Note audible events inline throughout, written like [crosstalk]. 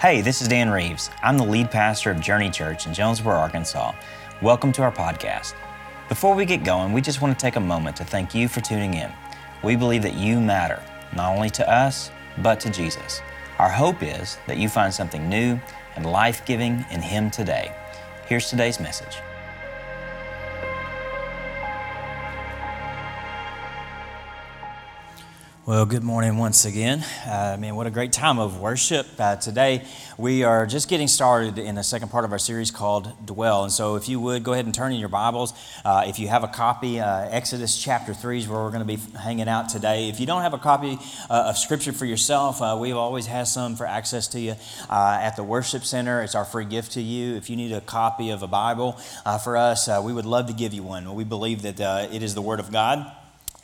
Hey, this is Dan Reeves. I'm the lead pastor of Journey Church in Jonesboro, Arkansas. Welcome to our podcast. Before we get going, we just want to take a moment to thank you for tuning in. We believe that you matter, not only to us, but to Jesus. Our hope is that you find something new and life giving in Him today. Here's today's message. Well, good morning once again. Uh, man, what a great time of worship. Uh, today, we are just getting started in the second part of our series called Dwell. And so, if you would, go ahead and turn in your Bibles. Uh, if you have a copy, uh, Exodus chapter 3 is where we're going to be hanging out today. If you don't have a copy uh, of Scripture for yourself, uh, we've always had some for access to you at the Worship Center. It's our free gift to you. If you need a copy of a Bible for us, we would love to give you one. We believe that it is the Word of God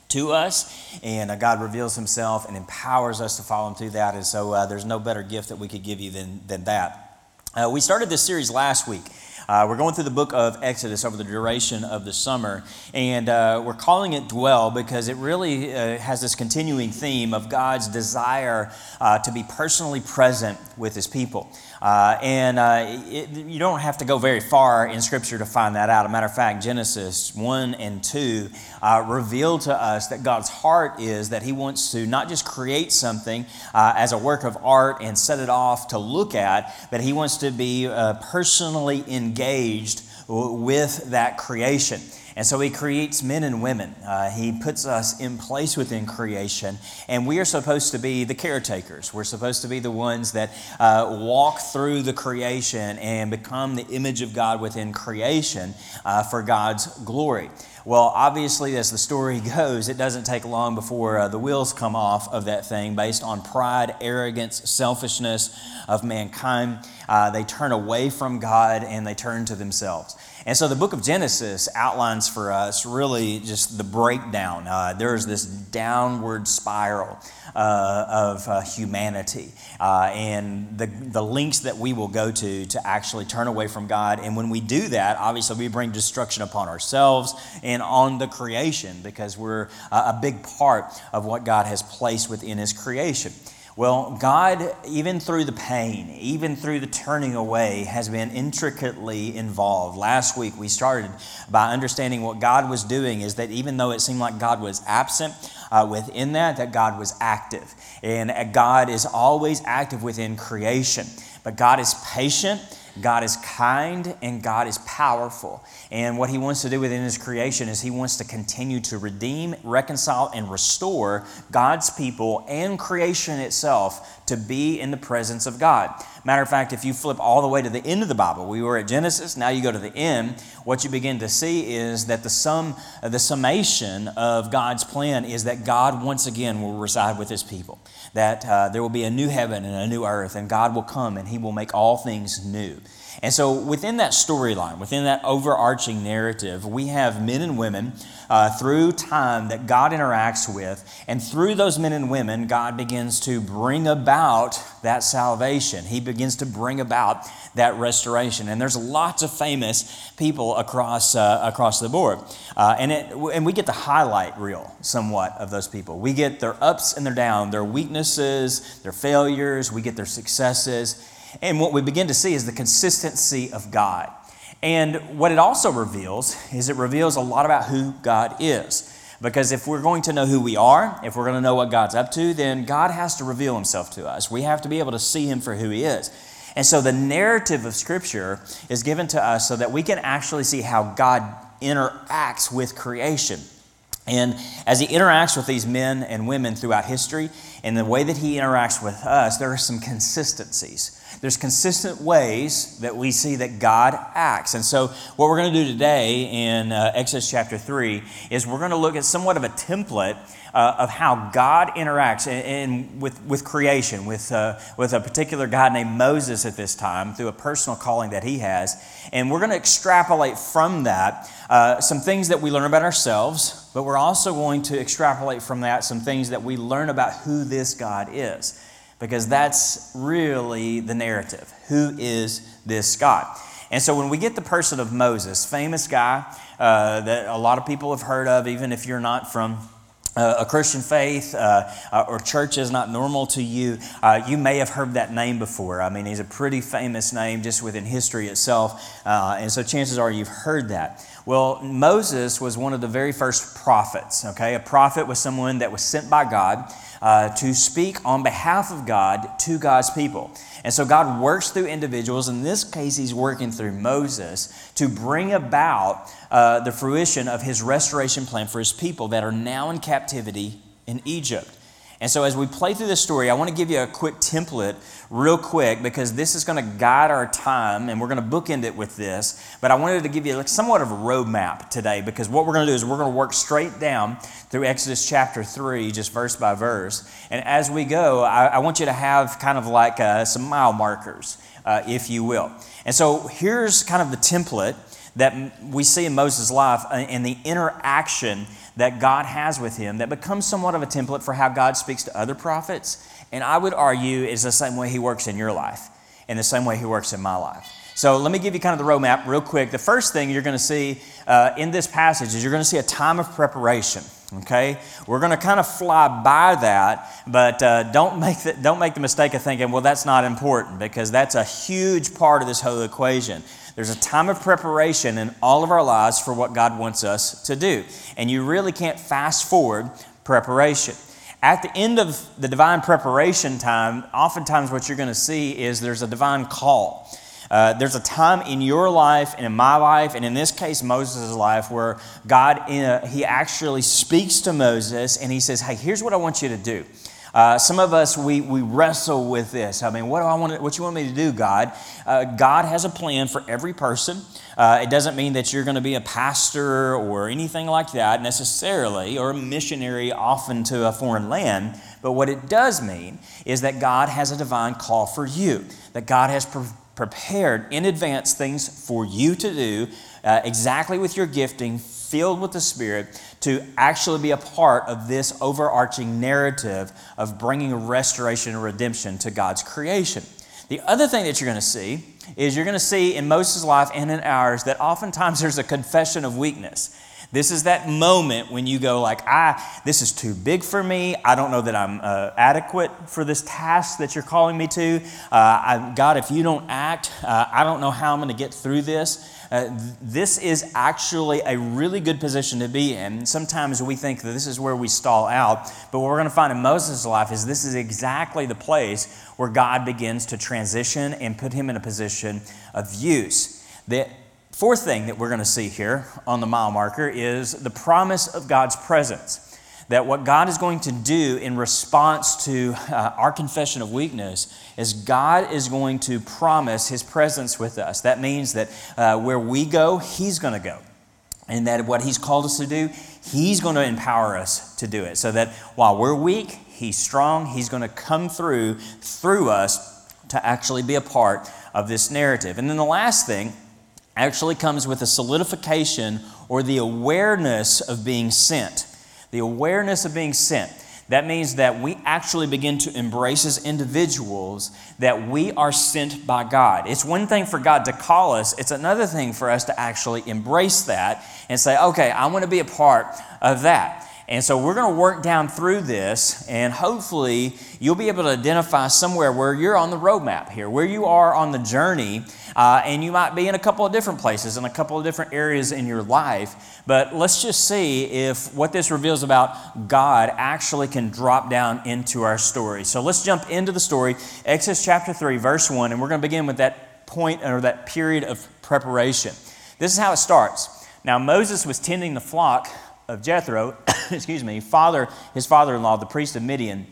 to us, and uh, God reveals Himself and empowers us to follow Him through that. And so uh, there's no better gift that we could give you than, than that. Uh, we started this series last week. Uh, we're going through the book of Exodus over the duration of the summer, and uh, we're calling it Dwell because it really uh, has this continuing theme of God's desire to be personally present with His people. Uh, and uh, it, you don't have to go very far in Scripture to find that out. A matter of fact, Genesis 1 and 2 uh, reveal to us that God's heart is that He wants to not just create something uh, as a work of art and set it off to look at, but He wants to be uh, personally engaged with that creation. And so he creates men and women. Uh, he puts us in place within creation, and we are supposed to be the caretakers. We're supposed to be the ones that uh, walk through the creation and become the image of God within creation uh, for God's glory. Well, obviously, as the story [laughs] goes, it doesn't take long before uh, the wheels come off of that thing based on pride, arrogance, selfishness of mankind. Uh, they turn away from God and they turn to themselves. And so the book of Genesis outlines for us really just the breakdown. Uh, there is this downward spiral uh, of uh, humanity uh, and the, the links that we will go to to actually turn away from God. And when we do that, obviously we bring destruction upon ourselves and on the creation because we're a big part of what God has placed within His creation. Well, God, even through the pain, even through the turning away, has been intricately involved. Last week, we started by understanding what God was doing is that even though it seemed like God was absent, uh, within that, that God was active. And God is always active within creation. But God is patient God is kind and God is powerful. And what He wants to do within His creation is He wants to continue to redeem, reconcile, and restore God's people and creation itself to be in the presence of God. Matter of fact, if you flip all the way to the end of the Bible, we were at Genesis, now you go to the end, what you begin to see is that the sum, the summation of God's plan is that God once again will reside with His people. That uh, there will be a new heaven and a new earth, and God will come and He will make all things new. And so, within that storyline, within that overarching narrative, we have men and women uh, through time that God interacts with. And through those men and women, God begins to bring about that salvation. He begins to bring about that restoration. And there's lots of famous people across, uh, across the board. Uh, and, it, and we get the highlight reel somewhat of those people. We get their ups and their downs, their weaknesses, their failures, we get their successes. And what we begin to see is the consistency of God. And what it also reveals is it reveals a lot about who God is. Because if we're going to know who we are, if we're going to know what God's up to, then God has to reveal himself to us. We have to be able to see him for who he is. And so the narrative of Scripture is given to us so that we can actually see how God interacts with creation. And as he interacts with these men and women throughout history, and the way that he interacts with us, there are some consistencies. There's consistent ways that we see that God acts. And so, what we're going to do today in uh, Exodus chapter 3 is we're going to look at somewhat of a template uh, of how God interacts in, in with, with creation, with, uh, with a particular guy named Moses at this time, through a personal calling that he has. And we're going to extrapolate from that uh, some things that we learn about ourselves, but we're also going to extrapolate from that some things that we learn about who this God is because that's really the narrative. Who is this God? And so when we get the person of Moses, famous guy uh, that a lot of people have heard of, even if you're not from uh, a Christian faith uh, uh, or church is not normal to you, uh, you may have heard that name before. I mean, he's a pretty famous name just within history itself, uh, and so chances are you've heard that. Well, Moses was one of the very first prophets, okay? A prophet was someone that was sent by God uh, to speak on behalf of God to God's people. And so God works through individuals. In this case, He's working through Moses to bring about uh, the fruition of His restoration plan for His people that are now in captivity in Egypt. And so, as we play through this story, I want to give you a quick template, real quick, because this is going to guide our time, and we're going to bookend it with this. But I wanted to give you somewhat of a roadmap today, because what we're going to do is we're going to work straight down through Exodus chapter 3, just verse by verse. And as we go, I, I want you to have kind of like uh, some mile markers, uh, if you will. And so, here's kind of the template that we see in Moses' life and uh, the interaction that God has with him that becomes somewhat of a template for how God speaks to other prophets. And I would argue is the same way he works in your life, and the same way he works in my life. So let me give you kind of the roadmap real quick. The first thing you're going to see uh, in this passage is you're going to see a time of preparation. Okay, we're going to kind of fly by that, but uh, don't make the, don't make the mistake of thinking, well, that's not important because that's a huge part of this whole equation. There's a time of preparation in all of our lives for what God wants us to do. And you really can't fast forward preparation. At the end of the divine preparation time, oftentimes what you're going to see is there's a divine call. Uh, there's a time in your life and in my life, and in this case, Moses' life, where God, uh, he actually speaks to Moses and he says, Hey, here's what I want you to do. Uh, some of us, we, we wrestle with this. I mean, what do I want? To, what you want me to do, God? Uh, God has a plan for every person. Uh, it doesn't mean that you're going to be a pastor or anything like that necessarily, or a missionary often to a foreign land. But what it does mean is that God has a divine call for you. That God has pre- prepared in advance things for you to do uh, exactly with your gifting filled with the Spirit to actually be a part of this overarching narrative of bringing restoration and redemption to God's creation. The other thing that you're going to see is you're going to see in Moses' life and in ours that oftentimes [laughs] there's a confession of weakness. This is that moment when you go like, "I, this is too big for me. I don't know that I'm uh, adequate for this task that you're calling me to. Uh, I, God, if you don't act, uh, I don't know how I'm going to get through this." Uh, this is actually a really good position to be in. Sometimes we think that this is where we stall out, but what we're going to find in Moses' life is this is exactly the place where God begins to transition and put him in a position of use. The fourth thing that we're going to see here on the mile marker is the promise of God's presence that what God is going to do in response to uh, our confession of weakness is God is going to promise His presence with us. That means that uh, where we go, He's going to go. And that what He's called us to do, He's going to empower us to do it. So that while we're weak, He's strong. He's going to come through through us to actually be a part of this narrative. And then the last thing actually comes with a solidification or the awareness of being sent the awareness of being sent. That means that we actually begin to embrace as individuals that we are sent by God. It's one thing for God to call us, it's another thing for us to actually embrace that and say, okay, I want to be a part of that. And so we're going to work down through this, and hopefully you'll be able to identify somewhere where you're on the roadmap here, where you are on the journey, uh, and you might be in a couple of different places, in a couple of different areas in your life. But let's just see if what this reveals about God actually can drop down into our story. So let's jump into the story, Exodus chapter 3, verse 1, and we're going to begin with that point or that period of preparation. This is how it starts. Now, Moses was tending the flock of Jethro, [coughs] excuse me, father, his father-in-law, the priest of Midian,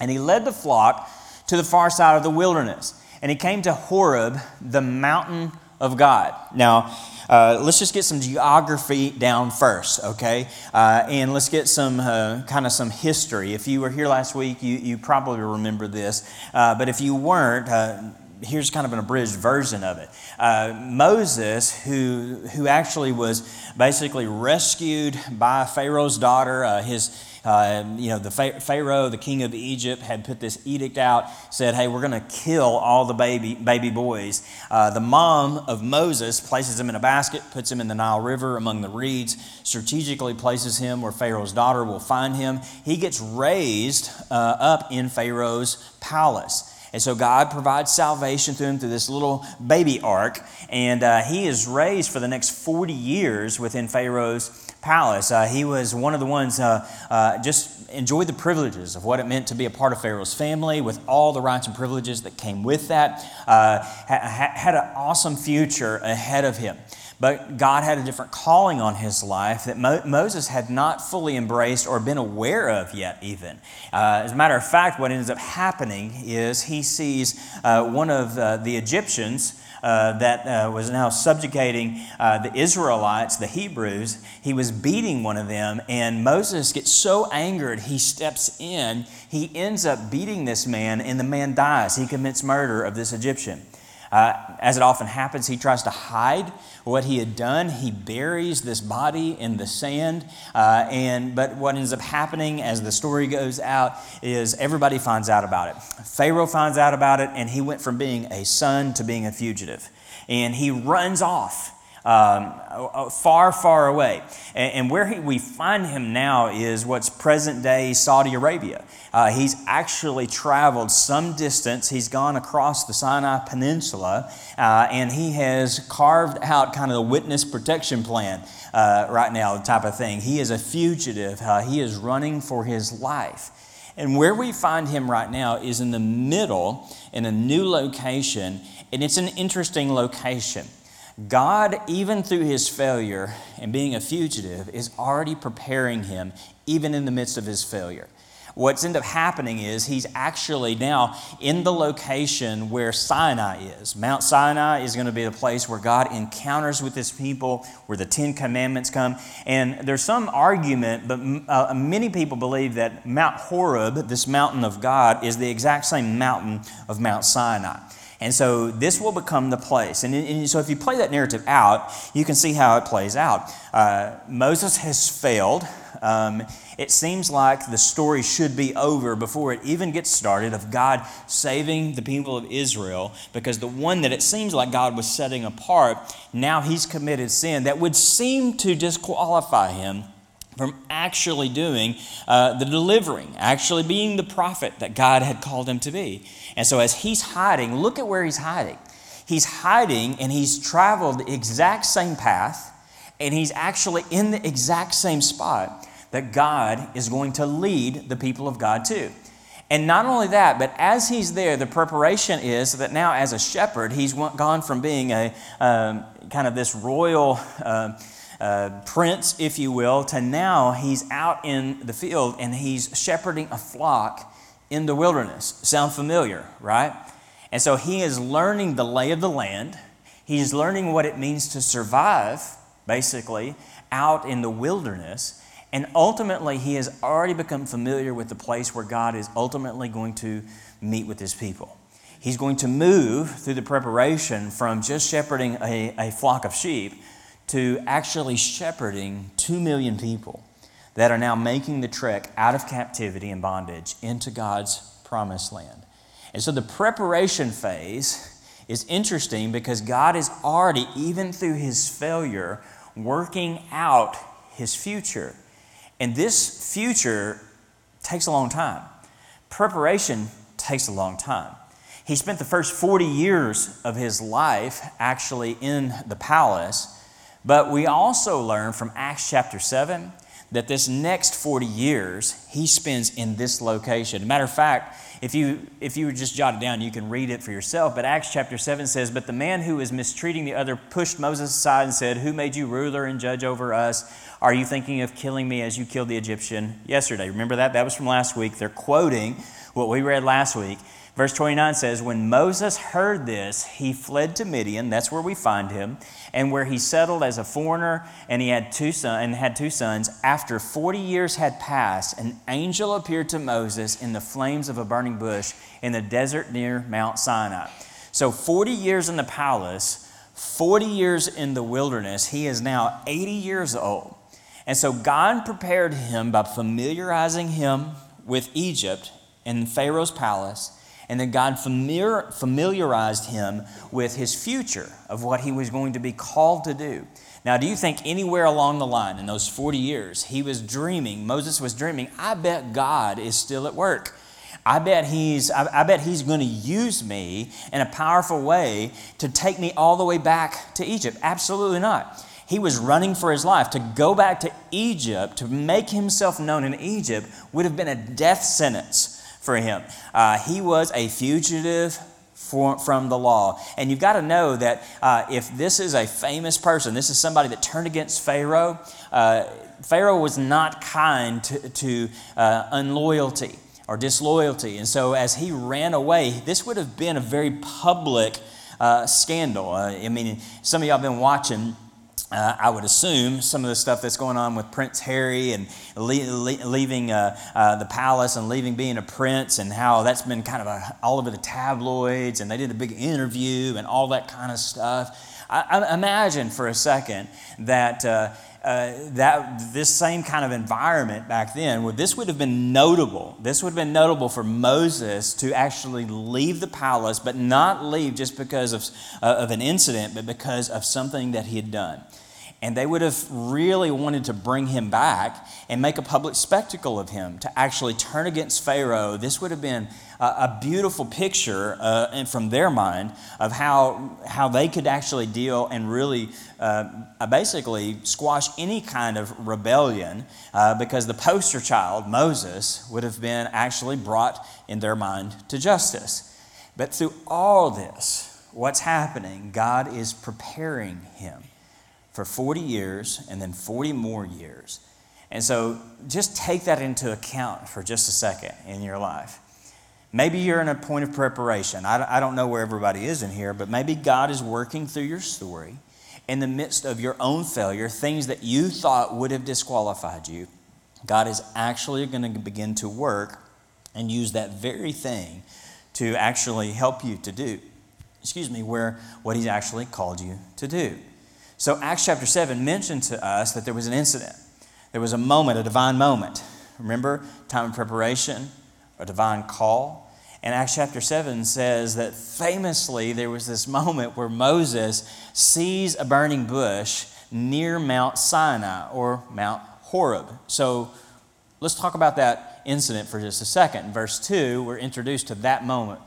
and he led the flock to the far side of the wilderness. And he came to Horeb, the mountain of God. Now, uh, let's just get some geography down first, okay? Uh, and let's get some uh, kind of some history. If you were here last week, you, you probably remember this. Uh, but if you weren't, uh, here's kind of an abridged version of it. Uh, Moses, who, who actually was basically rescued by Pharaoh's daughter, uh, his, Uh, you know, the Pharaoh, the king of Egypt, had put this edict out, said, "Hey, we're going to kill all the baby baby boys." Uh, the mom of Moses places him in a basket, puts him in the Nile River among the reeds, strategically places him where Pharaoh's daughter will find him. He gets raised uh, up in Pharaoh's palace. And so God provides salvation to him through this little baby ark. And uh, he is raised for the next 40 years within Pharaoh's palace. Uh, he was one of the ones uh, uh, just enjoyed the privileges of what it meant to be a part of Pharaoh's family with all the rights and privileges that came with that. Uh, ha- had an awesome future ahead of him. But God had a different calling on his life that Mo- Moses had not fully embraced or been aware of yet, even. Uh, as a matter of fact, what ends up happening is he sees uh, one of uh, the Egyptians. Uh, that uh, was now subjugating uh, the Israelites, the Hebrews. He was beating one of them, and Moses gets so angered, he steps in. He ends up beating this man, and the man dies. He commits murder of this Egyptian. Uh, as it often happens, he tries to hide what he had done. He buries this body in the sand. Uh, and, but what ends up happening as the story goes out is everybody finds out about it. Pharaoh finds out about it, and he went from being a son to being a fugitive. And he runs off um, far, far away. And, and where he, we find him now is what's present day Saudi Arabia. Uh, he's actually traveled some distance. He's gone across the Sinai Peninsula uh, and he has carved out kind of a witness protection plan uh, right now, type of thing. He is a fugitive, uh, he is running for his life. And where we find him right now is in the middle, in a new location, and it's an interesting location. God, even through his failure and being a fugitive, is already preparing him, even in the midst of his failure. What's ended up happening is he's actually now in the location where Sinai is. Mount Sinai is going to be the place where God encounters with his people, where the Ten Commandments come. And there's some argument, but uh, many people believe that Mount Horeb, this mountain of God, is the exact same mountain of Mount Sinai. And so this will become the place. And, and, so if you play that narrative out, you can see how it plays out. Uh, Moses has failed. Um, it seems like the story should be over before it even gets started of God saving the people of Israel because the one that it seems like God was setting apart, now he's committed sin that would seem to disqualify him from actually doing uh, the delivering, actually being the prophet that God had called him to be. And so, as he's hiding, look at where he's hiding. He's hiding and he's traveled the exact same path, and he's actually in the exact same spot that God is going to lead the people of God to. And not only that, but as he's there, the preparation is that now, as a shepherd, he's gone from being a um, kind of this royal. Uh, uh, prince, if you will, to now he's out in the field and he's shepherding a flock in the wilderness. Sound familiar, right? And so he is learning the lay of the land. He's learning what it means to survive, basically, out in the wilderness. And ultimately, he has already become familiar with the place where God is ultimately going to meet with his people. He's going to move through the preparation from just shepherding a, a flock of sheep to actually shepherding two million people that are now making the trek out of captivity and bondage into God's promised land. And so the preparation phase is interesting because God is already, even through his failure, working out his future. And this future takes a long time. Preparation takes a long time. He spent the first 40 years of his life actually in the palace but we also learn from Acts chapter 7 that this next 40 years he spends in this location. Matter of fact, if you if you would just jot it down, you can read it for yourself. But Acts chapter 7 says, But the man who was mistreating the other pushed Moses aside and said, Who made you ruler and judge over us? Are you thinking of killing me as you killed the Egyptian yesterday? Remember that? That was from last week. They're quoting what we read last week. Verse 29 says, When Moses heard this, he fled to Midian. That's where we find him. And where he settled as a foreigner, and he had two, son, and had two sons. After 40 years had passed, an angel appeared to Moses in the flames of a burning bush in the desert near Mount Sinai. So, 40 years in the palace, 40 years in the wilderness. He is now 80 years old. And so God prepared him by familiarizing him with Egypt and Pharaoh's palace. And then God familiar, familiarized him with his future of what he was going to be called to do. Now, do you think anywhere along the line in those 40 years he was dreaming, Moses was dreaming, I bet God is still at work. I bet he's, I, I bet he's going to use me in a powerful way to take me all the way back to Egypt. Absolutely not. He was running for his life. To go back to Egypt, to make himself known in Egypt, would have been a death sentence for him. Uh, he was a fugitive for, from the law. And you've got to know that uh, if this is a famous person, this is somebody that turned against Pharaoh, uh, Pharaoh was not kind to, to uh, unloyalty or disloyalty. And so as he ran away, this would have been a very public uh, scandal. Uh, I mean, some of y'all have been watching uh, I would assume some of the stuff that's going on with Prince Harry and le- le- leaving uh, uh, the palace and leaving being a prince, and how that's been kind of a, all over the tabloids, and they did a big interview and all that kind of stuff. I, I imagine for a second that. Uh, uh, that this same kind of environment back then, well, this would have been notable. This would have been notable for Moses to actually leave the palace, but not leave just because of, uh, of an incident, but because of something that he had done. And they would have really wanted to bring him back and make a public spectacle of him, to actually turn against Pharaoh. This would have been a, a beautiful picture uh, and from their mind of how, how they could actually deal and really uh, basically squash any kind of rebellion uh, because the poster child, Moses, would have been actually brought in their mind to justice. But through all this, what's happening, God is preparing him for 40 years and then 40 more years. And so just take that into account for just a second in your life. Maybe you're in a point of preparation. I, don't know where everybody is in here, but maybe God is working through your story in the midst of your own failure, things that you thought would have disqualified you. God is actually going to begin to work and use that very thing to actually help you to do, excuse me, where what He's actually called you to do. So, Acts chapter 7 mentioned to us that there was an incident. There was a moment, a divine moment. Remember, time of preparation, a divine call. And Acts chapter 7 says that famously there was this moment where Moses sees a burning bush near Mount Sinai or Mount Horeb. So let's talk about that incident for just a second. Verse 2, we're introduced to that moment.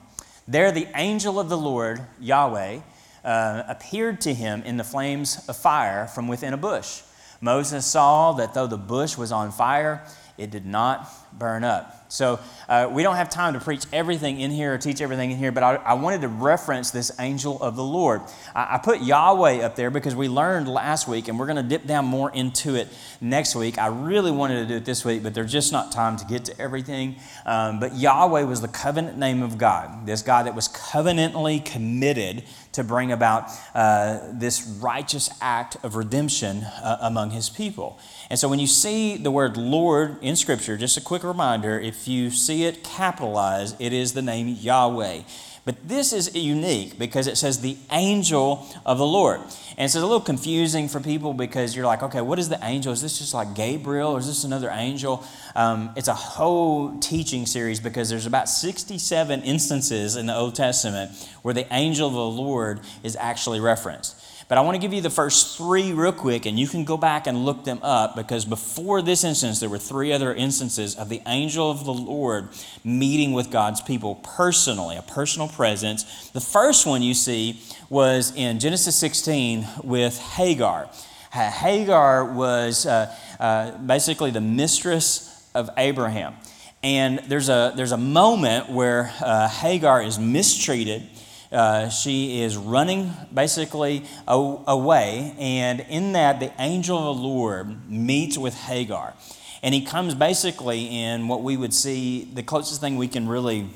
There, the angel of the Lord, Yahweh, uh, appeared to him in the flames of fire from within a bush. Moses saw that though the bush was on fire, it did not burn up. So uh, we don't have time to preach everything in here or teach everything in here, but I, I wanted to reference this angel of the Lord. I, I, put Yahweh up there because we learned last week, and we're going to dip down more into it next week. I really wanted to do it this week, but there's just not time to get to everything. Um, but Yahweh was the covenant name of God, this God that was covenantly committed to bring about uh, this righteous act of redemption uh, among his people. And so when you see the word Lord in Scripture, just a quick reminder if you see it capitalized, it is the name Yahweh. But this is unique because it says the angel of the Lord. And it's a little confusing for people because you're like, okay, what is the angel? Is this just like Gabriel or is this another angel? Um, it's a whole teaching series because there's about 67 instances in the Old Testament where the angel of the Lord is actually referenced. But I want to give you the first three real quick, and you can go back and look them up because before this instance, there were three other instances of the angel of the Lord meeting with God's people personally, a personal presence. The first one you see was in Genesis 16 with Hagar. Hagar was uh, uh, basically the mistress of Abraham. And there's a, there's a moment where uh, Hagar is mistreated uh, she is running basically away, and in that, the angel of the Lord meets with Hagar. And he comes basically in what we would see, the closest thing we can really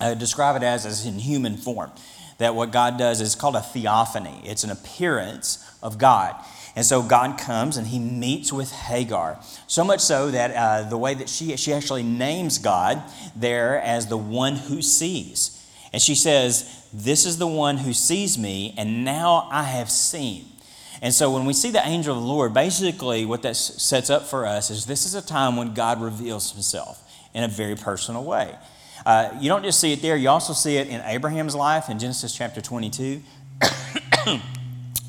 uh, describe it as is in human form. That what God does is called a theophany, it's an appearance of God. And so God comes and he meets with Hagar. So much so that uh, the way that she, she actually names God there as the one who sees. And she says, This is the one who sees me, and now I have seen. And so when we see the angel of the Lord, basically what that sets up for us is this is a time when God reveals himself in a very personal way. Uh, you don't just see it there, you also see it in Abraham's life in Genesis chapter 22.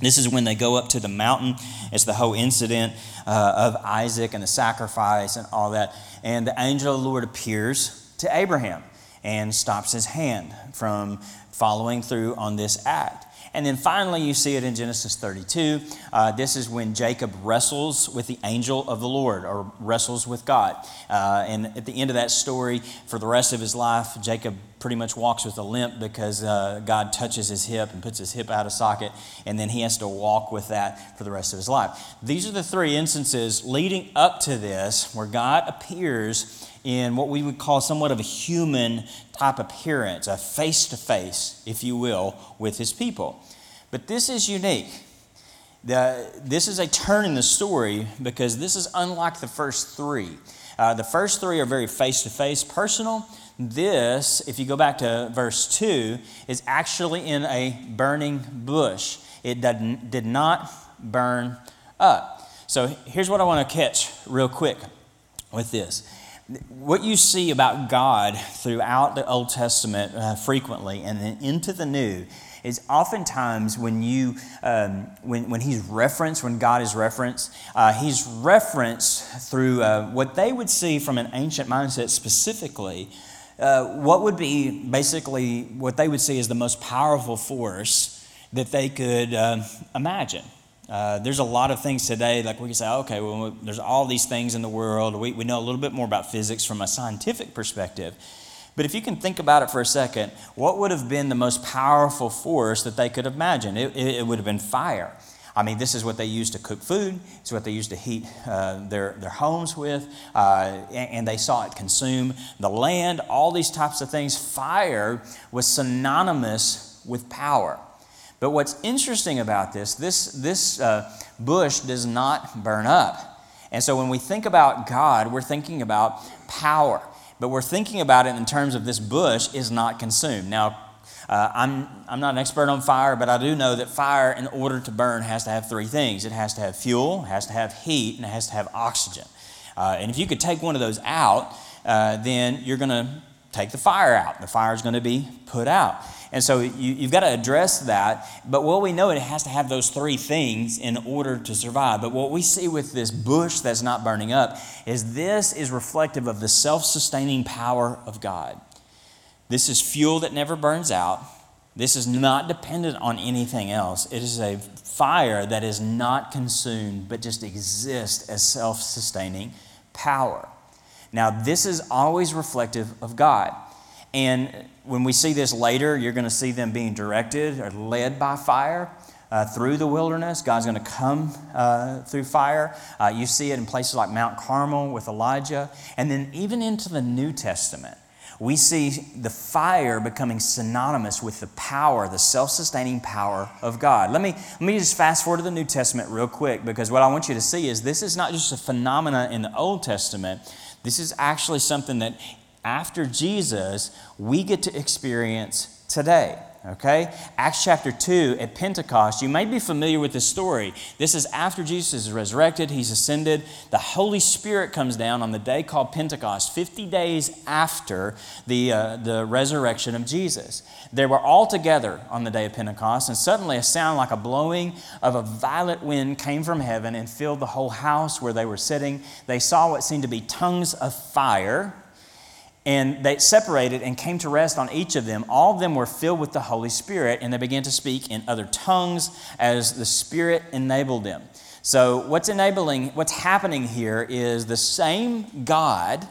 this is when they go up to the mountain. It's the whole incident uh, of Isaac and the sacrifice and all that. And the angel of the Lord appears to Abraham and stops his hand from following through on this act. And then finally, you see it in Genesis 32. Uh, this is when Jacob wrestles with the angel of the Lord or wrestles with God. Uh, and at the end of that story, for the rest of his life, Jacob pretty much walks with a limp because uh, God touches his hip and puts his hip out of socket, and then he has to walk with that for the rest of his life. These are the three instances leading up to this where God appears in what we would call somewhat of a human type appearance, a face to face, if you will, with his people. But this is unique. The, this is a turn in the story because this is unlike the first three. Uh, the first three are very face to face, personal. This, if you go back to verse 2, is actually in a burning bush. It did, did not burn up. So here's what I want to catch real quick with this what you see about God throughout the Old Testament uh, frequently and then into the New is oftentimes when you um, when, when he's referenced when god is referenced uh, he's referenced through uh, what they would see from an ancient mindset specifically uh, what would be basically what they would see as the most powerful force that they could uh, imagine uh, there's a lot of things today, like we can say, okay, well, there's all these things in the world. We, we know a little bit more about physics from a scientific perspective. But if you can think about it for a second, what would have been the most powerful force that they could imagine? It, it, it would have been fire. I mean, this is what they used to cook food. It's what they used to heat uh, their, their homes with. Uh, and, and, they saw it consume the land, all these types of things. Fire was synonymous with power. But what's interesting about this, this, this uh, bush does not burn up. And so when we think about God, we're thinking about power. But we're thinking about it in terms of this bush is not consumed. Now, uh, I'm, I'm not an expert on fire, but I do know that fire, in order to burn, has to have three things it has to have fuel, it has to have heat, and it has to have oxygen. Uh, and if you could take one of those out, uh, then you're going to take the fire out. The fire is going to be put out. And so you, have got to address that. But what we know, it has to have those three things in order to survive. But what we see with this bush that's not burning up is this is reflective of the self sustaining power of God. This is fuel that never burns out. This is not dependent on anything else. It is a fire that is not consumed, but just exists as self sustaining power. Now, this is always reflective of God. And when we see this later, you're going to see them being directed or led by fire. Uh, through the wilderness. God's going to come uh, through fire. Uh, you see it in places like Mount Carmel with Elijah. And then even into the New Testament, we see the fire becoming synonymous with the power, the self sustaining power of God. Let me, let me just fast forward to the New Testament real quick because what I want you to see is this is not just a phenomenon in the Old Testament. This is actually something that after Jesus, we get to experience today. Okay? Acts chapter 2 at Pentecost, you may be familiar with this story. This is after Jesus is resurrected, he's ascended. The Holy Spirit comes down on the day called Pentecost, 50 days after the, uh, the resurrection of Jesus. They were all together on the day of Pentecost, and suddenly a sound like a blowing of a violent wind came from heaven and filled the whole house where they were sitting. They saw what seemed to be tongues of fire and they separated and came to rest on each of them. All of them were filled with the Holy Spirit, and they began to speak in other tongues as the Spirit enabled them. So, what's enabling, what's happening here is the same God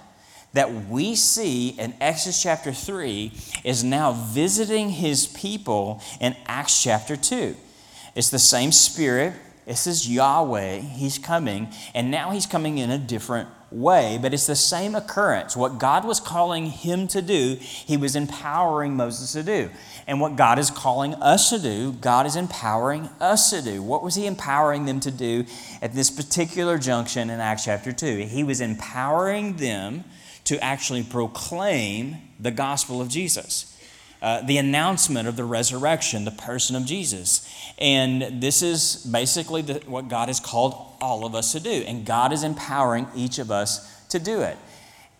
that we see in Exodus chapter 3 is now visiting his people in Acts chapter 2. It's the same Spirit, this is Yahweh, he's coming, and now he's coming in a different way, but it's the same occurrence. What God was calling him to do, he was empowering Moses to do. And what God is calling us to do, God is empowering us to do. What was he empowering them to do at this particular junction in Acts chapter 2? He was empowering them to actually proclaim the gospel of Jesus. Uh, the announcement of the resurrection, the person of Jesus. And this is basically the, what God has called all of us to do. And God is empowering each of us to do it.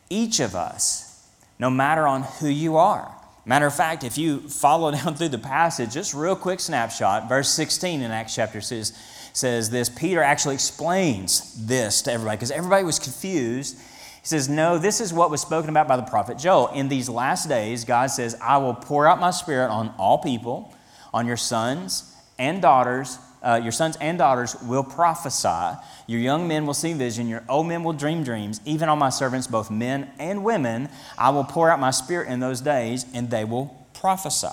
Each of us, no matter on who you are. Matter of fact, if you follow [laughs] down through the passage, just real quick snapshot, verse 16 in Acts chapter 6 says this. Peter actually explains this to everybody because everybody was confused he says, No, this is what was spoken about by the prophet Joel. In these last days, God says, I will pour out my spirit on all people, on your sons and daughters. Uh, your sons and daughters will prophesy. Your young men will see vision. Your old men will dream dreams. Even on my servants, both men and women, I will pour out my spirit in those days, and they will prophesy.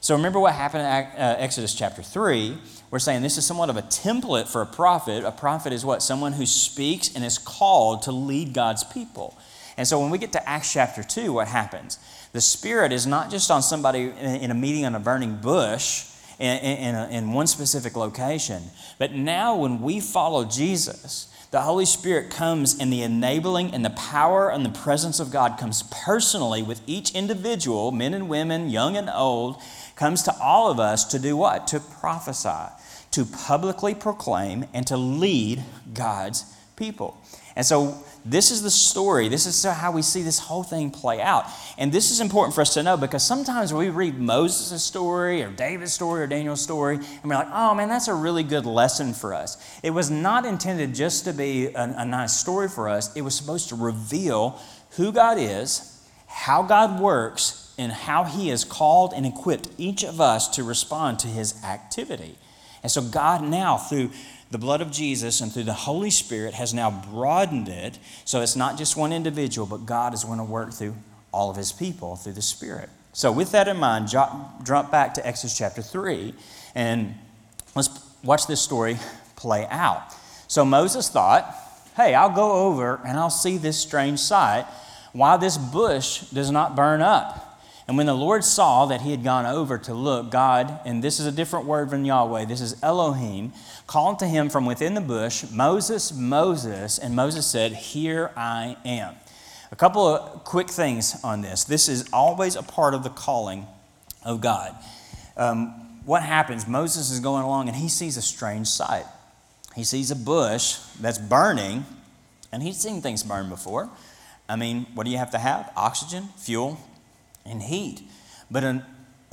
So remember what happened in uh, Exodus chapter 3 we're saying this is somewhat of a template for a prophet. A prophet is what? Someone who speaks and is called to lead God's people. And so when we get to Acts chapter 2, what happens? The Spirit is not just on somebody in a meeting on a burning bush in, in, in one specific location, but now when we follow Jesus, the Holy Spirit comes and the enabling and the power and the presence of God comes personally with each individual, men and women, young and old, comes to all of us to do what? To prophesy to publicly proclaim and to lead God's people. And so, this is the story. This is how we see this whole thing play out. And this is important for us to know because sometimes we read Moses' story or David's story or Daniel's story, and we're like, oh man, that's a really good lesson for us. It was not intended just to be a, a nice story for us, it was supposed to reveal who God is, how God works, and how He has called and equipped each of us to respond to His activity. And so, God now, through the blood of Jesus and through the Holy Spirit, has now broadened it so it's not just one individual, but God is going to work through all of His people through the Spirit. So, with that in mind, jump back to Exodus chapter 3 and let's watch this story play out. So, Moses thought, hey, I'll go over and I'll see this strange sight why this bush does not burn up. And when the Lord saw that he had gone over to look, God, and this is a different word from Yahweh, this is Elohim, called to him from within the bush, Moses, Moses. And Moses said, Here I am. A couple of quick things on this. This is always a part of the calling of God. Um, what happens? Moses is going along and he sees a strange sight. He sees a bush that's burning, and he's seen things burn before. I mean, what do you have to have? Oxygen, fuel, and heat. But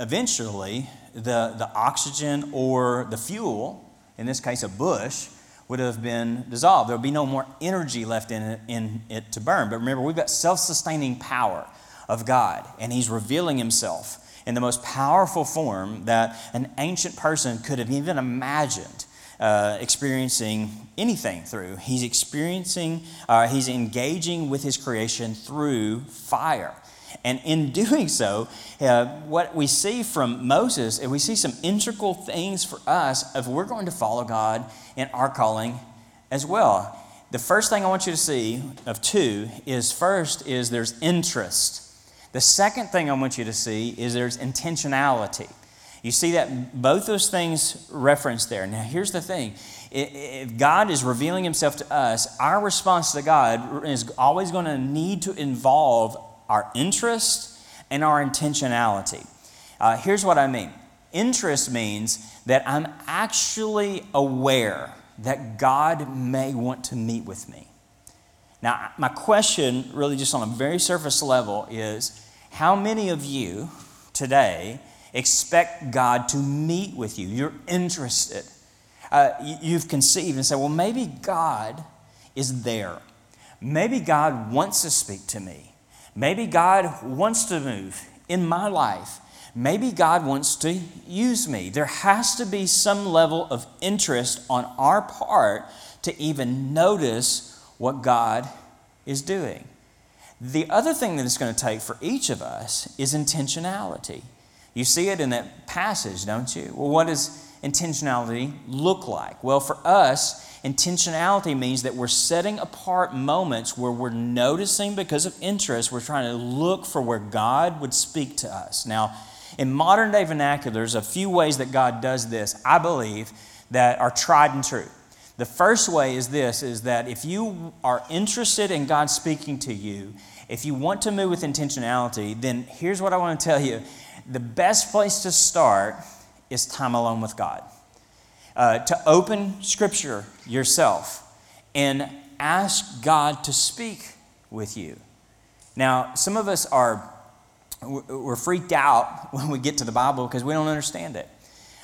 eventually, the, the oxygen or the fuel, in this case a bush, would have been dissolved. There would be no more energy left in it, in it to burn. But remember, we've got self sustaining power of God, and He's revealing Himself in the most powerful form that an ancient person could have even imagined. Uh, experiencing anything through. He's experiencing, uh, he's engaging with his creation through fire. And in doing so, uh, what we see from Moses, and we see some integral things for us if we're going to follow God in our calling as well. The first thing I want you to see of two is first is there's interest. The second thing I want you to see is there's intentionality. You see that both those things referenced there. Now, here's the thing if God is revealing Himself to us, our response to God is always going to need to involve our interest and our intentionality. Uh, here's what I mean interest means that I'm actually aware that God may want to meet with me. Now, my question, really just on a very surface level, is how many of you today expect God to meet with you? You're interested. Uh, you've conceived and said, well, maybe God is there. Maybe God wants to speak to me. Maybe God wants to move in my life. Maybe God wants to use me. There has to be some level of interest on our part to even notice what God is doing. The other thing that it's going to take for each of us is intentionality. You see it in that passage, don't you? Well, what does intentionality look like? Well, for us, Intentionality means that we're setting apart moments where we're noticing because of interest, we're trying to look for where God would speak to us. Now, in modern day vernacular, there's a few ways that God does this, I believe, that are tried and true. The first way is this is that if you are interested in God speaking to you, if you want to move with intentionality, then here's what I want to tell you the best place to start is time alone with God. Uh, to open Scripture yourself and ask God to speak with you. Now, some of us are we're freaked out [laughs] when we get to the Bible because we don't understand it.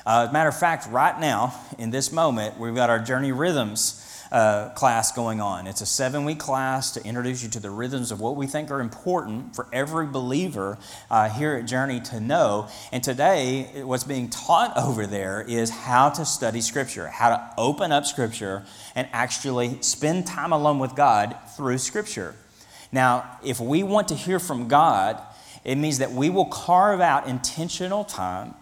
Uh, as a matter of fact, right now, in this moment, we've got our Journey Rhythms uh, class going on. It's a seven week class to introduce you to the rhythms of what we think are important for every believer uh, here at Journey to know. And today, what's being taught over there is how to study Scripture, how to open up Scripture and actually spend time alone with God through Scripture. Now, if we want to hear from God, it means that we will carve out intentional time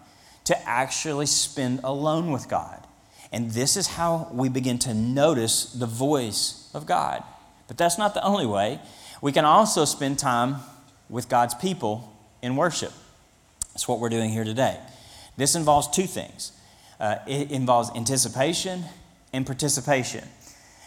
to actually spend alone with God. And this is how we begin to notice the voice of God. But that's not the only way. We can also spend time with God's people in worship. That's what we're doing here today. This involves two things uh, it involves anticipation and participation.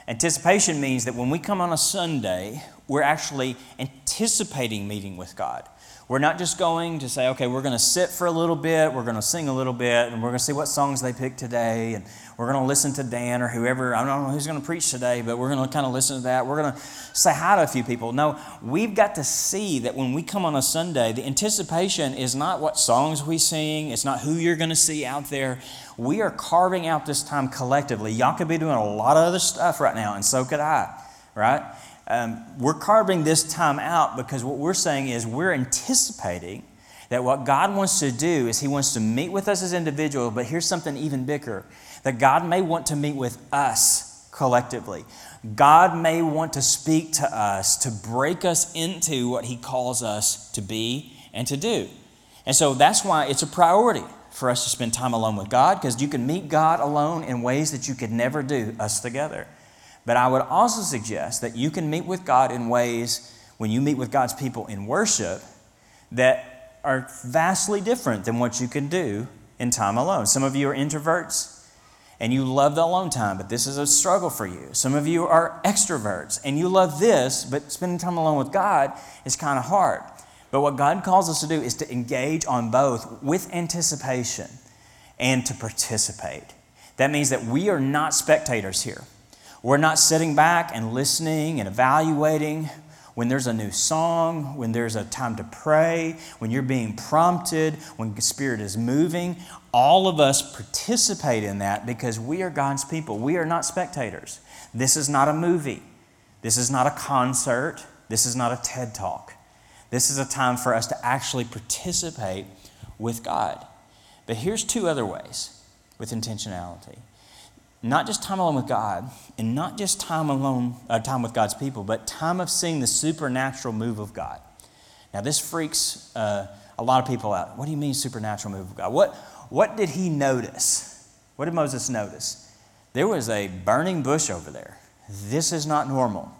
Anticipation means that when we come on a Sunday, we're actually anticipating meeting with God. We're not just going to say, okay, we're going to sit for a little bit, we're going to sing a little bit, and we're going to see what songs they pick today, and we're going to listen to Dan or whoever. I don't know who's going to preach today, but we're going to kind of listen to that. We're going to say hi to a few people. No, we've got to see that when we come on a Sunday, the anticipation is not what songs we sing, it's not who you're going to see out there. We are carving out this time collectively. Y'all could be doing a lot of other stuff right now, and so could I, right? Um, we're carving this time out because what we're saying is we're anticipating that what God wants to do is He wants to meet with us as individuals, but here's something even bigger that God may want to meet with us collectively. God may want to speak to us to break us into what He calls us to be and to do. And so that's why it's a priority for us to spend time alone with God because you can meet God alone in ways that you could never do us together. But I would also suggest that you can meet with God in ways when you meet with God's people in worship that are vastly different than what you can do in time alone. Some of you are introverts and you love the alone time, but this is a struggle for you. Some of you are extroverts and you love this, but spending time alone with God is kind of hard. But what God calls us to do is to engage on both with anticipation and to participate. That means that we are not spectators here. We're not sitting back and listening and evaluating when there's a new song, when there's a time to pray, when you're being prompted, when the Spirit is moving. All of us participate in that because we are God's people. We are not spectators. This is not a movie. This is not a concert. This is not a TED talk. This is a time for us to actually participate with God. But here's two other ways with intentionality not just time alone with God, and not just time alone, uh, time with God's people, but time of seeing the supernatural move of God. Now, this freaks uh, a lot of people out. What do you mean supernatural move of God? What, what did he notice? What did Moses notice? There was a burning bush over there. This is not normal.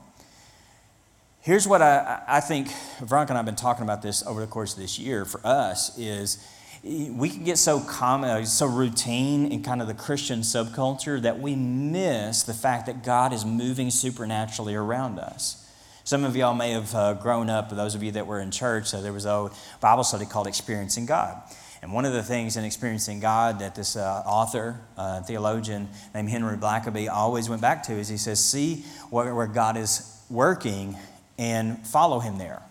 Here's what I, I think, Veronica and I have been talking about this over the course of this year for us is we can get so common, uh, so routine in kind of the Christian subculture that we miss the fact that God is moving supernaturally around us. Some of y'all may have uh, grown up, those of you that were in church, so there was a Bible study called Experiencing God. And one of the things in Experiencing God that this uh, author, uh, theologian named Henry Blackaby always went back to is he says, see where, where God is working and follow him there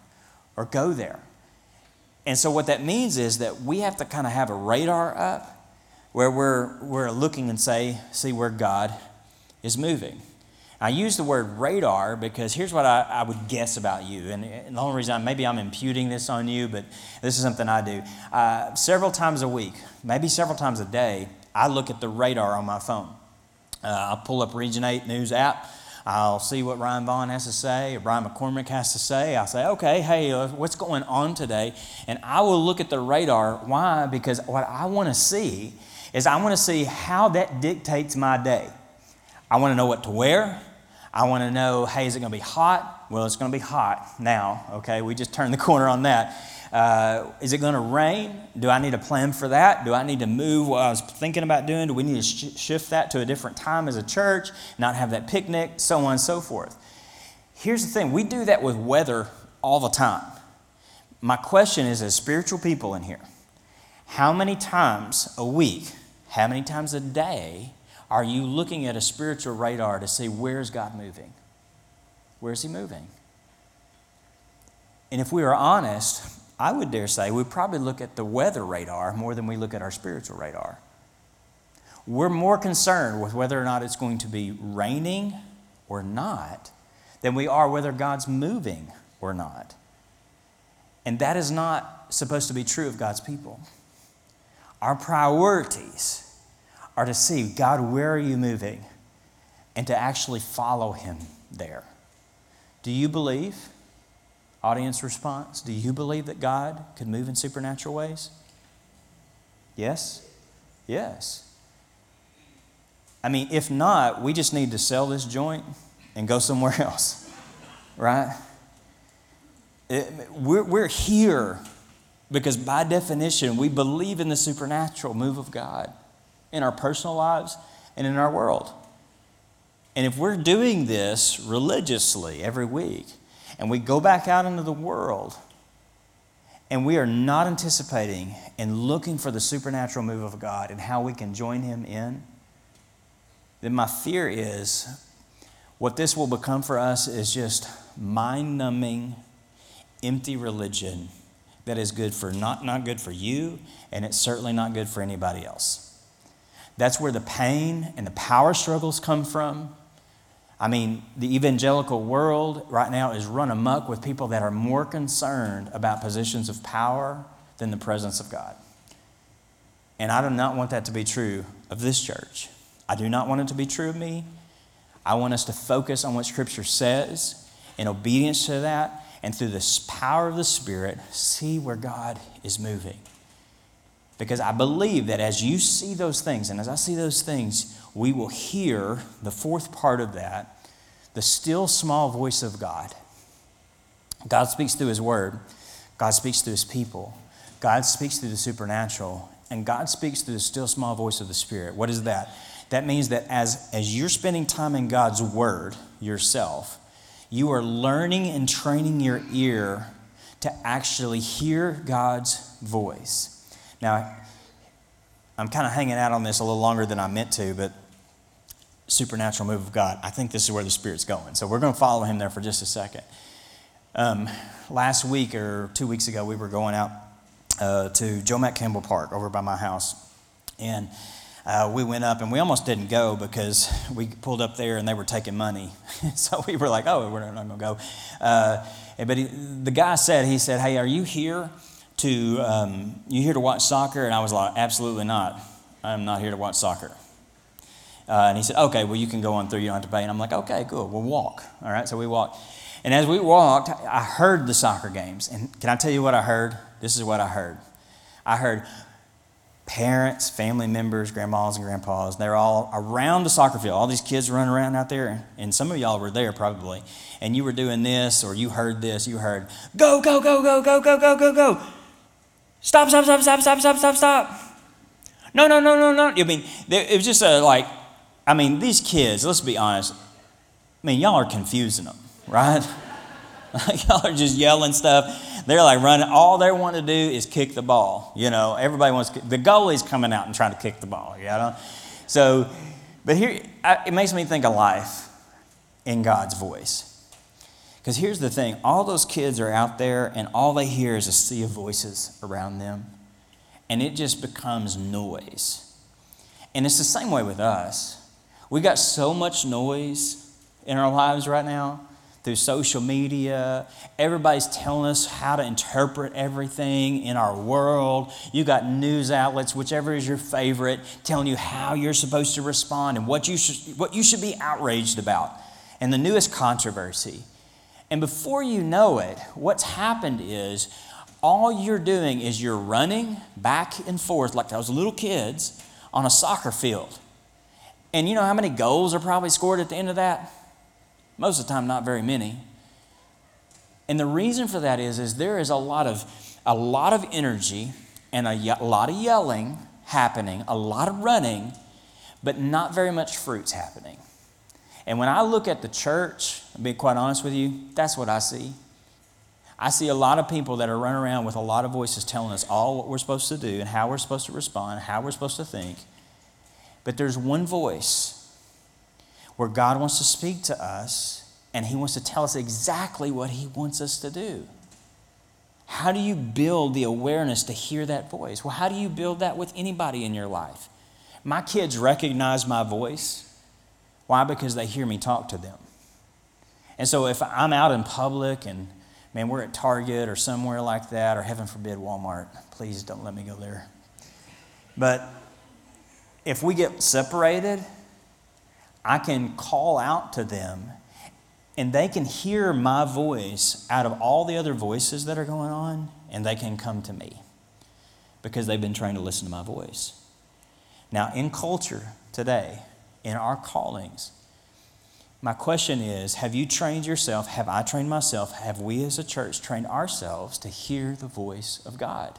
or go there. And so, what that means is that we have to kind of have a radar up where we're, we're looking and say, see where God is moving. I use the word radar because here's what I, I would guess about you. And, the only reason, I, maybe I'm imputing this on you, but this is something I do. Uh, several times a week, maybe several times a day, I look at the radar on my phone. Uh, I'll pull up Region 8 News app. I'll see what Ryan Vaughn has to say or Brian McCormick has to say. I'll say, okay, hey, uh, what's going on today? And I will look at the radar. Why? Because what I want to see is I want to see how that dictates my day. I want to know what to wear. I want to know, hey, is it going to be hot? Well, it's going to be hot now, okay? We just turned the [laughs] corner on that. Uh, is it going to rain? Do I need a plan for that? Do I need to move what I was thinking about doing? Do we need to sh- shift that to a different time as a church, not have that picnic, so on and so forth? Here's the thing we do that with weather all the time. My question is as spiritual people in here, How many times a week, how many times a day are you looking at a spiritual radar to see where's God moving? Where's He moving? And if we are honest, I would dare say we probably look at the weather radar more than we look at our spiritual radar. We're more concerned with whether or not it's going to be raining or not than we are whether God's moving or not. And that is not supposed to be true of God's people. Our priorities are to see God, where are you moving? And to actually follow Him there. Do you believe? Audience response Do you believe that God could move in supernatural ways? Yes? Yes. I mean, if not, we just need to sell this joint and go somewhere [laughs] else, right? It, we're, we're here because, by definition, we believe in the supernatural move of God in our personal lives and in our world. And if we're doing this religiously every week, and we go back out into the world, and we are not anticipating and looking for the supernatural move of God and how we can join Him in, then my fear is what this will become for us is just mind numbing, empty religion that is good for not, not good for you, and it's certainly not good for anybody else. That's where the pain and the power struggles come from. I mean, the evangelical world right now is run amuck with people that are more concerned about positions of power than the presence of God. And I do not want that to be true of this church. I do not want it to be true of me. I want us to focus on what Scripture says in obedience to that, and through the power of the Spirit, see where God is moving. Because I believe that as you see those things, and as I see those things, we will hear the fourth part of that the still small voice of God. God speaks through His Word, God speaks through His people, God speaks through the supernatural, and God speaks through the still small voice of the Spirit. What is that? That means that as, as you're spending time in God's Word yourself, you are learning and training your ear to actually hear God's voice. Now, I'm kind of hanging out on this a little longer than I meant to, but supernatural move of God, I think this is where the Spirit's going. So we're going to follow him there for just a second. Um, last week or two weeks ago, we were going out uh, to Joe Mack Campbell Park over by my house. And uh, we went up and we almost didn't go because we pulled up there and they were taking money. [laughs] so we were like, oh, we're not going to go. Uh, but he, the guy said, he said, hey, are you here to, um, you here to watch soccer? And I was like, absolutely not. I'm not here to watch soccer. Uh, and he said, okay, well, you can go on through. You don't have to pay. And I'm like, okay, cool. We'll walk. All right, so we walked. And as we walked, I heard the soccer games. And can I tell you what I heard? This is what I heard. I heard parents, family members, grandmas and grandpas, they're all around the soccer field. All these kids running around out there, and some of y'all were there probably, and you were doing this or you heard this, you heard, go, go, go, go, go, go, go, go, go. Stop, stop, stop, stop, stop, stop, stop, stop. No, no, no, no, no. I mean, it was just a like, I mean, these kids, let's be honest, I mean, y'all are confusing them, right? [laughs] y'all are just yelling stuff. They're like running. All they want to do is kick the ball. You know, everybody wants the goalie's coming out and trying to kick the ball. You know, so, but here it makes me think of life in God's voice. Because here's the thing: all those kids are out there, and all they hear is a sea of voices around them, and it just becomes noise. And it's the same way with us. We got so much noise in our lives right now through social media. Everybody's telling us how to interpret everything in our world. You got news outlets, whichever is your favorite, telling you how you're supposed to respond and what you should, what you should be outraged about, and the newest controversy. And before you know it, what's happened is all you're doing is you're running back and forth like those little kids on a soccer field. And you know how many goals are probably scored at the end of that? Most of the time, not very many. And the reason for that is, is there is a lot of, a lot of energy and a, a lot of yelling happening, a lot of running, but not very much fruits happening. And when I look at the church, I'll be quite honest with you, that's what I see. I see a lot of people that are running around with a lot of voices telling us all what we're supposed to do and how we're supposed to respond, how we're supposed to think. But there's one voice where God wants to speak to us and He wants to tell us exactly what He wants us to do. How do you build the awareness to hear that voice? Well, how do you build that with anybody in your life? My kids recognize my voice. Why? Because they hear me talk to them. And so if I'm out in public and, man, we're at Target or somewhere like that, or heaven forbid, Walmart, please don't let me go there. But if we get separated, I can call out to them and they can hear my voice out of all the other voices that are going on, and they can come to me because they've been trained to listen to my voice. Now, in culture today, in our callings, my question is Have you trained yourself? Have I trained myself? Have we as a church trained ourselves to hear the voice of God?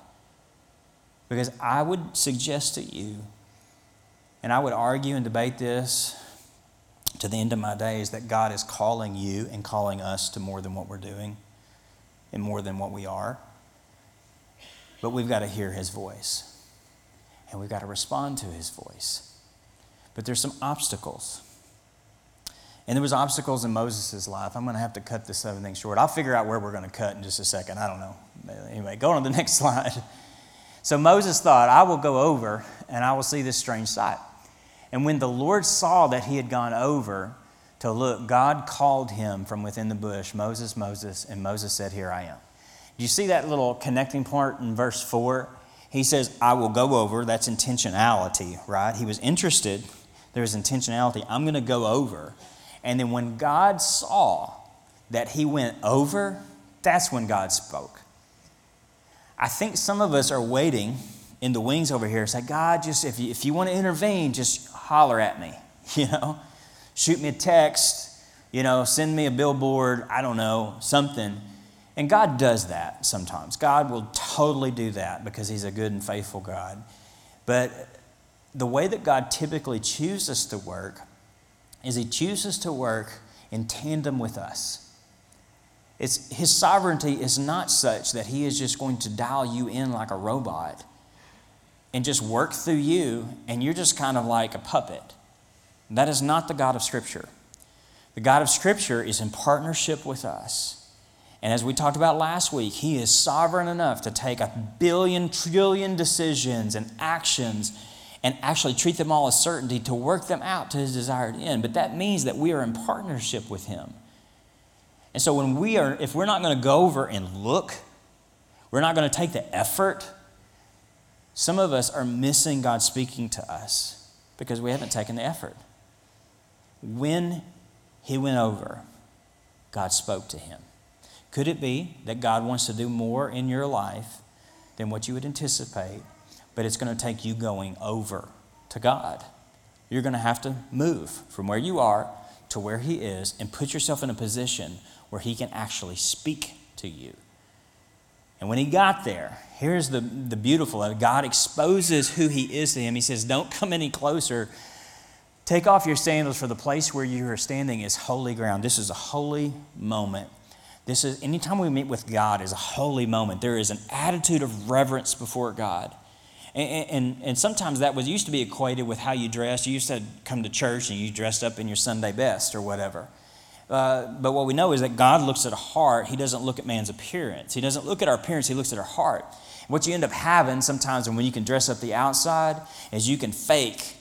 Because I would suggest to you, and I would argue and debate this to the end of my days that God is calling you and calling us to more than what we're doing and more than what we are. But we've got to hear his voice and we've got to respond to his voice. But there's some obstacles. And there was obstacles in Moses' life. I'm going to have to cut this other thing short. I'll figure out where we're going to cut in just a second. I don't know. Anyway, go on to the [laughs] next slide. So Moses thought, I will go over and I will see this strange sight. And when the Lord saw that he had gone over to look, God called him from within the bush, Moses, Moses, and Moses said, Here I am. Do you see that little connecting part in verse 4? He says, I will go over. That's intentionality, right? He was interested. There was intentionality. I'm going to go over. And then when God saw that he went over, that's when God spoke. I think some of us are waiting in the wings over here. Say, God, just if you, if you want to intervene, just holler at me, [laughs] you know? Shoot me a text, you know, send me a billboard, I don't know, something. And God does that sometimes. God will totally do that because He's a good and faithful God. But the way that God typically chooses to work is He chooses to work in tandem with us. It's, his sovereignty is not such that he is just going to dial you in like a robot and just work through you, and you're just kind of like a puppet. That is not the God of Scripture. The God of Scripture is in partnership with us. And as we talked about last week, He is sovereign enough to take a billion, trillion decisions and actions and actually treat them all as certainty to work them out to His desired end. But that means that we are in partnership with Him. And so when we are, if we're not going to go over and look, we're not going to take the effort some of us are missing God speaking to us because we haven't taken the effort. When he went over, God spoke to him. Could it be that God wants to do more in your life than what you would anticipate, but it's going to take you going over to God? You're going to have to move from where you are to where He is and put yourself in a position where He can actually speak to you. And when he got there, here's the, the beautiful of God exposes who he is to him. He says, Don't come any closer. Take off your sandals, for the place where you are standing is holy ground. This is a holy moment. This is anytime we meet with God is a holy moment. There is an attitude of reverence before God. And, and, and, sometimes that was used to be equated with how you dressed. You used to come to church and you dressed up in your Sunday best or whatever. Uh, but what we know is that God looks at a heart. He doesn't look at man's appearance. He doesn't look at our appearance, He looks at our heart. What you end up having sometimes when you can dress up the outside is you can fake.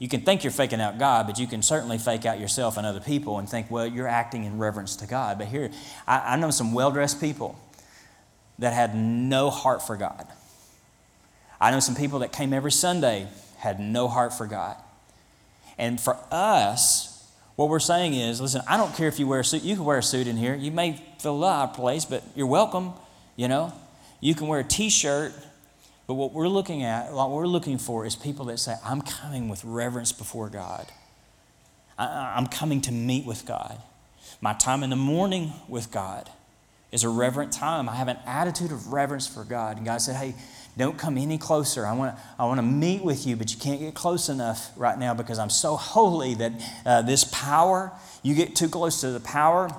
You can think you're faking out God, but you can certainly fake out yourself and other people and think, well, you're acting in reverence to God. But here, I, I know some well dressed people that had no heart for God. I know some people that came every Sunday, had no heart for God. And for us, what we're saying is, listen, I don't care if you wear a suit. You can wear a suit in here. You may fill out of place, but you're welcome, you know. You can wear a t-shirt. But what we're looking at, what we're looking for is people that say, I'm coming with reverence before God. I'm coming to meet with God. My time in the morning with God is a reverent time. I have an attitude of reverence for God. And God said, Hey, don't come any closer. I want to I want to meet with you, but you can't get close enough right now because I'm so holy that uh, this power, you get too close to the power,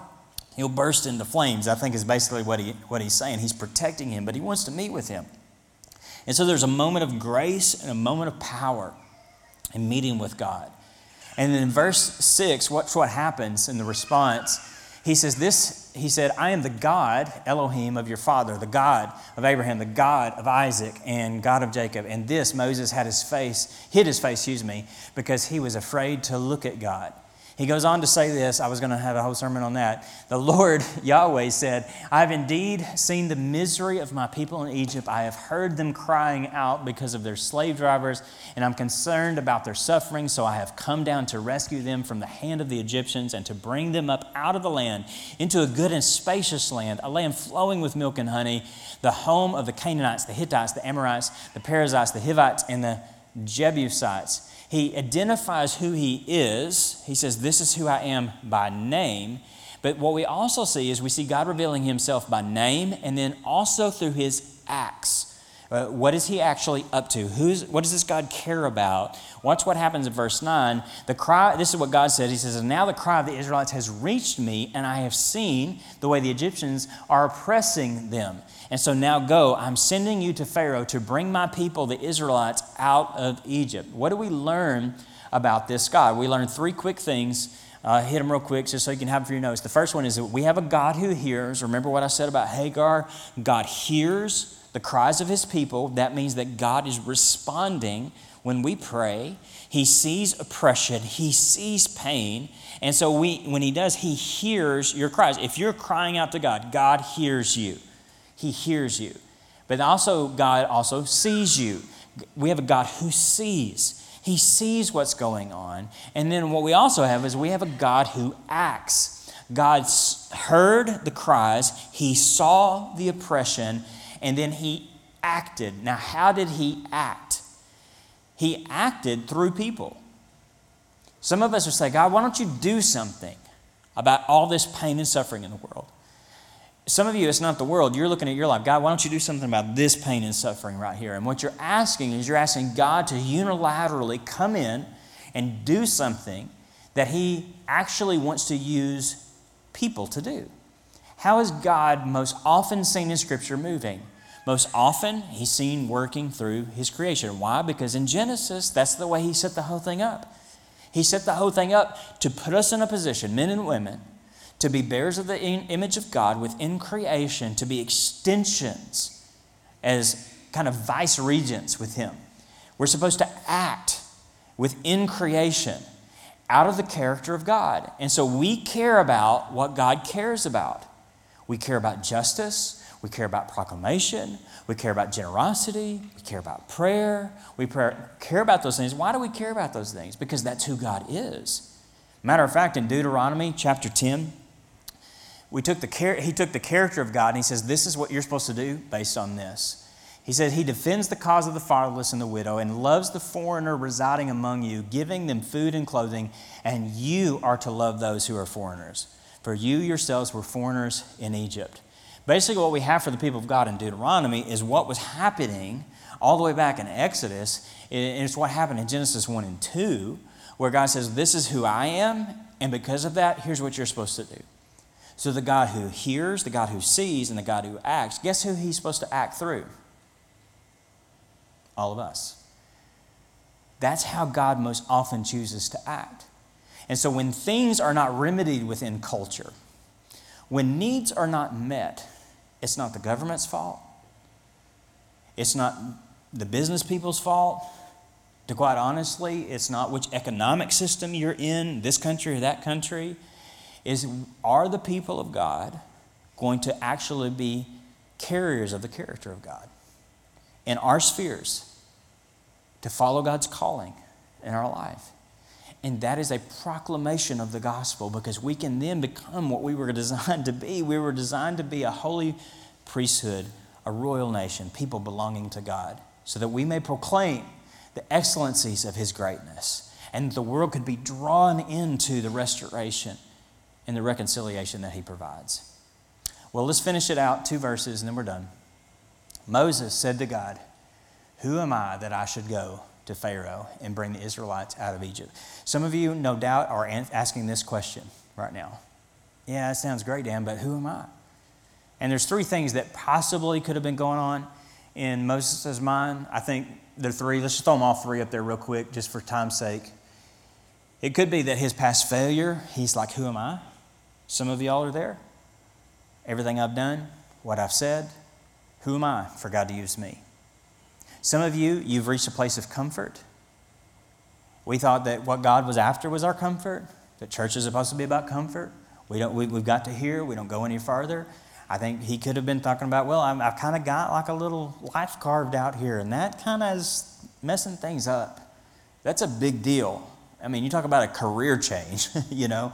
he'll burst into flames. I think is basically what, he, what he's saying. He's protecting him, but he wants to meet with him. And so there's a moment of grace and a moment of power in meeting with God. And then in verse 6, what's what happens in the response? He says, This, he said, I am the God, Elohim, of your father, the God of Abraham, the God of Isaac, and God of Jacob. And this, Moses had his face, hid his face, excuse me, because he was afraid to look at God. He goes on to say this. I was going to have a whole sermon on that. The Lord, [laughs] Yahweh, said, I have indeed seen the misery of my people in Egypt. I have heard them crying out because of their slave drivers, and I'm concerned about their suffering. So I have come down to rescue them from the hand of the Egyptians and to bring them up out of the land into a good and spacious land, a land flowing with milk and honey, the home of the Canaanites, the Hittites, the Amorites, the Perizzites, the Hivites, and the Jebusites. He identifies who he is. He says, This is who I am by name. But what we also see is we see God revealing himself by name and then also through his acts. Uh, what is he actually up to? Who's, what does this God care about? Watch what happens in verse 9. The cry, this is what God says. He says, And now the cry of the Israelites has reached me, and I have seen the way the Egyptians are oppressing them. And so now go, I'm sending you to Pharaoh to bring my people, the Israelites, out of Egypt. What do we learn about this God? We learn three quick things. Uh, hit them real quick just so you can have them for your notes. The first one is that we have a God who hears. Remember what I said about Hagar? God hears the cries of his people. That means that God is responding when we pray. He sees oppression, he sees pain. And so we, when he does, he hears your cries. If you're crying out to God, God hears you. He hears you. But also, God also sees you. We have a God who sees. He sees what's going on. And then what we also have is we have a God who acts. God heard the cries, He saw the oppression, and then He acted. Now, how did He act? He acted through people. Some of us are saying, God, why don't you do something about all this pain and suffering in the world? Some of you, it's not the world. You're looking at your life. God, why don't you do something about this pain and suffering right here? And what you're asking is you're asking God to unilaterally come in and do something that He actually wants to use people to do. How is God most often seen in Scripture moving? Most often, He's seen working through His creation. Why? Because in Genesis, that's the way He set the whole thing up. He set the whole thing up to put us in a position, men and women, to be bearers of the image of God within creation, to be extensions as kind of vice regents with Him. We're supposed to act within creation out of the character of God. And so we care about what God cares about. We care about justice, we care about proclamation, we care about generosity, we care about prayer, we care about those things. Why do we care about those things? Because that's who God is. Matter of fact, in Deuteronomy chapter 10, we took the char- he took the character of God and he says, This is what you're supposed to do based on this. He said, He defends the cause of the fatherless and the widow and loves the foreigner residing among you, giving them food and clothing, and you are to love those who are foreigners. For you yourselves were foreigners in Egypt. Basically, what we have for the people of God in Deuteronomy is what was happening all the way back in Exodus. and It's what happened in Genesis 1 and 2, where God says, This is who I am, and because of that, here's what you're supposed to do. So the God who hears, the God who sees, and the God who acts, guess who he's supposed to act through? All of us. That's how God most often chooses to act. And so when things are not remedied within culture, when needs are not met, it's not the government's fault. It's not the business people's fault. To quite honestly, it's not which economic system you're in, this country or that country is are the people of God going to actually be carriers of the character of God in our spheres to follow God's calling in our life? And that is a proclamation of the gospel because we can then become what we were [laughs] designed to be. We were designed to be a holy priesthood, a royal nation, people belonging to God, so that we may proclaim the excellencies of His greatness and the world could be drawn into the restoration and the reconciliation that he provides. Well, let's finish it out, two verses, and then we're done. Moses said to God, Who am I that I should go to Pharaoh and bring the Israelites out of Egypt? Some of you, no doubt, are asking this question right now Yeah, that sounds great, Dan, but who am I? And there's three things that possibly could have been going on in Moses' mind. I think there are three. Let's just throw them all three up there real quick, just for time's sake. It could be that his past failure, he's like, Who am I? Some of y'all are there. Everything I've done, what I've said, who am I for God to use me? Some of you, you've reached a place of comfort. We thought that what God was after was our comfort, that church is supposed to be about comfort. We don't, we, have got to here, we don't go any farther. I think he could have been talking about, well, i have kind of got like a little life carved out here, and that kind of is messing things up. That's a big deal. I mean, you talk about a career change, [laughs] you know.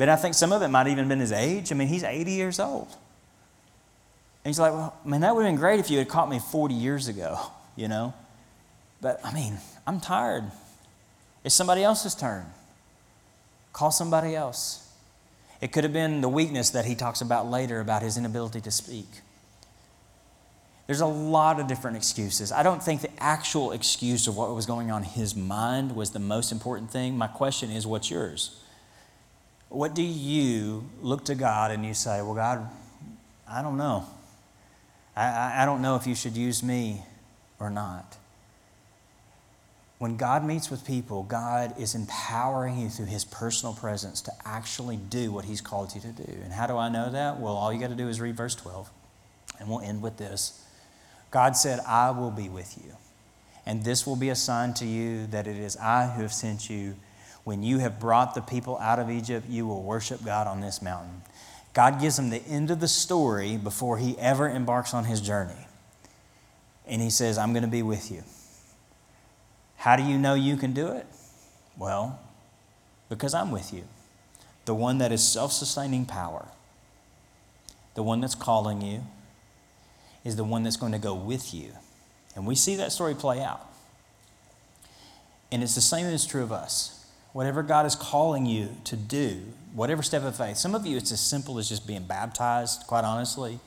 But I think some of it might even been his age. I mean, he's 80 years old. And he's like, well, man, that would have been great if you had caught me 40 years ago, [laughs] you know. But I mean, I'm tired. It's somebody else's turn. Call somebody else. It could have been the weakness that he talks about later about his inability to speak. There's a lot of different excuses. I don't think the actual excuse of what was going on in his mind was the most important thing. My question is, what's yours? What do you look to God and you say, Well, God, I don't know. I, I don't know if you should use me or not. When God meets with people, God is empowering you through His personal presence to actually do what He's called you to do. And how do I know that? Well, all you got to do is read verse 12. And we'll end with this God said, I will be with you. And this will be a sign to you that it is I who have sent you. When you have brought the people out of Egypt, you will worship God on this mountain. God gives him the end of the story before he ever embarks on his journey. And he says, I'm going to be with you. How do you know you can do it? Well, because I'm with you. The one that is self sustaining power, the one that's calling you, is the one that's going to go with you. And we see that story play out. And it's the same as true of us. Whatever God is calling you to do, whatever step of faith, some of you it's as simple as just being baptized, quite honestly.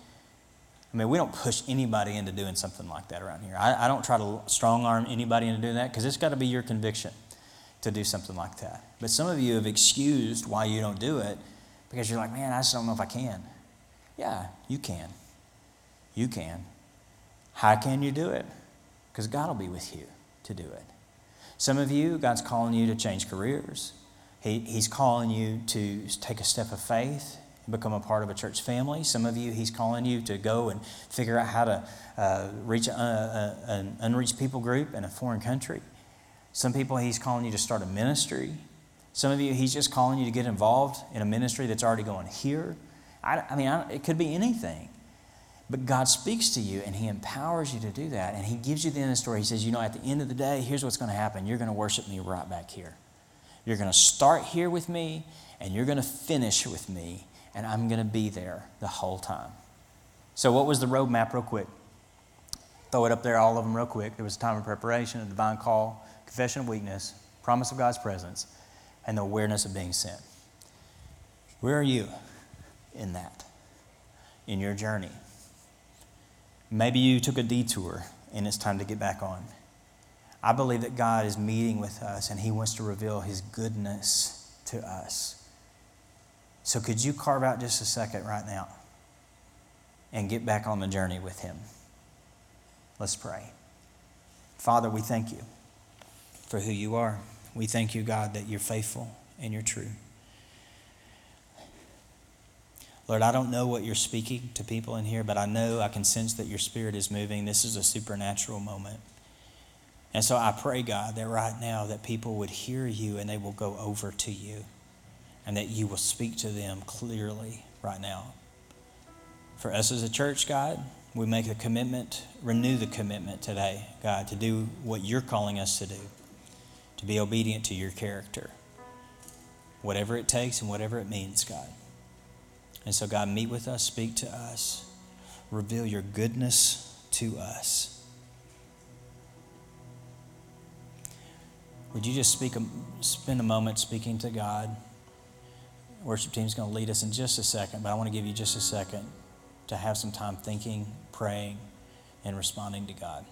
I mean, we don't push anybody into doing something like that around here. I, I don't try to strong arm anybody into doing that because it's got to be your conviction to do something like that. But some of you have excused why you don't do it because you're like, man, I just don't know if I can. Yeah, you can. You can. How can you do it? Because God will be with you to do it. Some of you, God's calling you to change careers. He, he's calling you to take a step of faith and become a part of a church family. Some of you, He's calling you to go and figure out how to uh, reach a, a, an unreached people group in a foreign country. Some people, He's calling you to start a ministry. Some of you, He's just calling you to get involved in a ministry that's already going here. I, I mean, I, it could be anything. But God speaks to you and He empowers you to do that. And He gives you the end of the story. He says, You know, at the end of the day, here's what's going to happen. You're going to worship me right back here. You're going to start here with me and you're going to finish with me and I'm going to be there the whole time. So, what was the roadmap, real quick? Throw it up there, all of them, real quick. There was a time of preparation, a divine call, confession of weakness, promise of God's presence, and the awareness of being sent. Where are you in that, in your journey? Maybe you took a detour and it's time to get back on. I believe that God is meeting with us and He wants to reveal His goodness to us. So, could you carve out just a second right now and get back on the journey with Him? Let's pray. Father, we thank you for who you are. We thank you, God, that you're faithful and you're true. Lord, I don't know what you're speaking to people in here, but I know I can sense that your spirit is moving. This is a supernatural moment. And so I pray, God, that right now that people would hear you and they will go over to you and that you will speak to them clearly right now. For us as a church, God, we make a commitment, renew the commitment today, God, to do what you're calling us to do, to be obedient to your character, whatever it takes and whatever it means, God. And so, God, meet with us, speak to us, reveal your goodness to us. Would you just speak, spend a moment speaking to God? worship team is going to lead us in just a second, but I want to give you just a second to have some time thinking, praying, and responding to God.